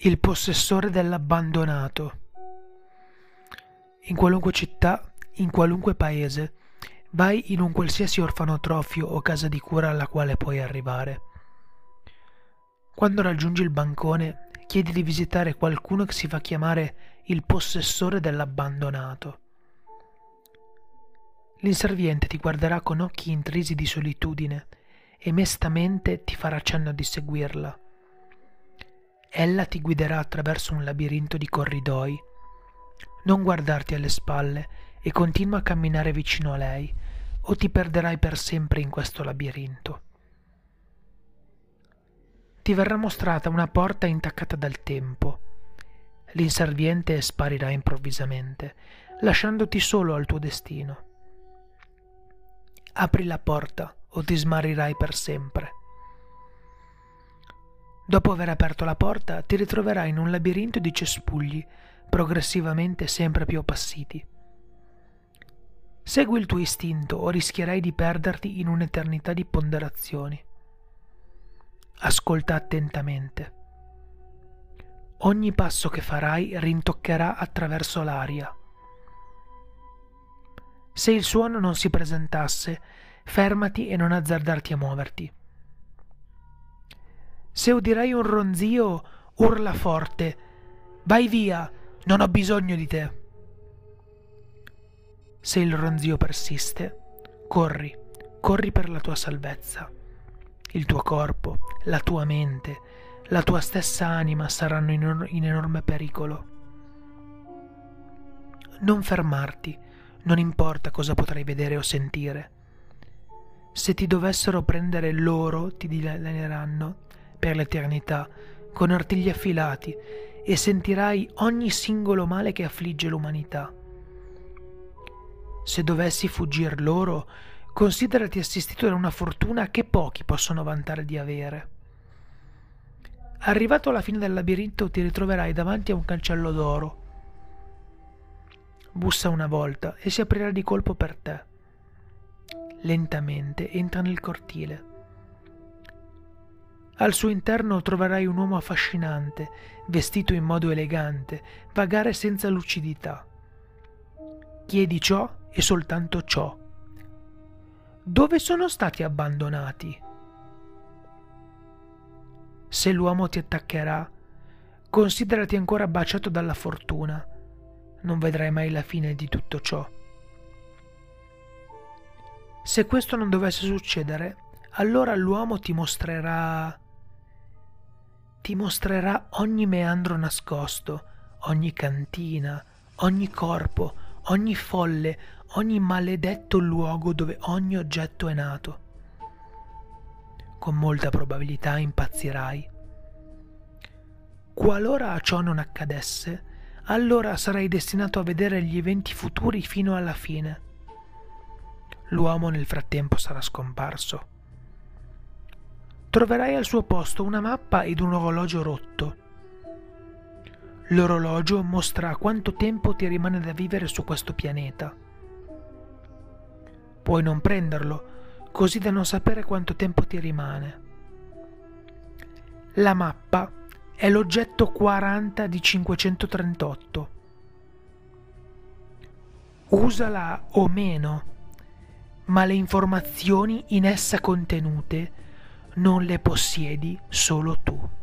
Il possessore dell'abbandonato. In qualunque città, in qualunque paese, vai in un qualsiasi orfanotrofio o casa di cura alla quale puoi arrivare. Quando raggiungi il bancone, chiedi di visitare qualcuno che si fa chiamare il possessore dell'abbandonato. L'inserviente ti guarderà con occhi intrisi di solitudine e mestamente ti farà cenno di seguirla. Ella ti guiderà attraverso un labirinto di corridoi. Non guardarti alle spalle e continua a camminare vicino a lei, o ti perderai per sempre in questo labirinto. Ti verrà mostrata una porta intaccata dal tempo. L'inserviente sparirà improvvisamente, lasciandoti solo al tuo destino. Apri la porta o ti smarirai per sempre. Dopo aver aperto la porta, ti ritroverai in un labirinto di cespugli, progressivamente sempre più appassiti. Segui il tuo istinto o rischierai di perderti in un'eternità di ponderazioni. Ascolta attentamente. Ogni passo che farai rintoccherà attraverso l'aria. Se il suono non si presentasse, fermati e non azzardarti a muoverti. Se udirai un ronzio, urla forte. Vai via, non ho bisogno di te. Se il ronzio persiste, corri, corri per la tua salvezza. Il tuo corpo, la tua mente, la tua stessa anima saranno in, in enorme pericolo. Non fermarti, non importa cosa potrai vedere o sentire. Se ti dovessero prendere loro, ti dilaneranno per l'eternità con artigli affilati e sentirai ogni singolo male che affligge l'umanità. Se dovessi fuggir loro, considerati assistito da una fortuna che pochi possono vantare di avere. Arrivato alla fine del labirinto ti ritroverai davanti a un cancello d'oro. Bussa una volta e si aprirà di colpo per te. Lentamente entra nel cortile. Al suo interno troverai un uomo affascinante, vestito in modo elegante, vagare senza lucidità. Chiedi ciò e soltanto ciò. Dove sono stati abbandonati? Se l'uomo ti attaccherà, considerati ancora baciato dalla fortuna. Non vedrai mai la fine di tutto ciò. Se questo non dovesse succedere, allora l'uomo ti mostrerà ti mostrerà ogni meandro nascosto, ogni cantina, ogni corpo, ogni folle, ogni maledetto luogo dove ogni oggetto è nato. Con molta probabilità impazzirai. Qualora ciò non accadesse, allora sarai destinato a vedere gli eventi futuri fino alla fine. L'uomo nel frattempo sarà scomparso troverai al suo posto una mappa ed un orologio rotto. L'orologio mostra quanto tempo ti rimane da vivere su questo pianeta. Puoi non prenderlo, così da non sapere quanto tempo ti rimane. La mappa è l'oggetto 40 di 538. Usala o meno, ma le informazioni in essa contenute non le possiedi solo tu.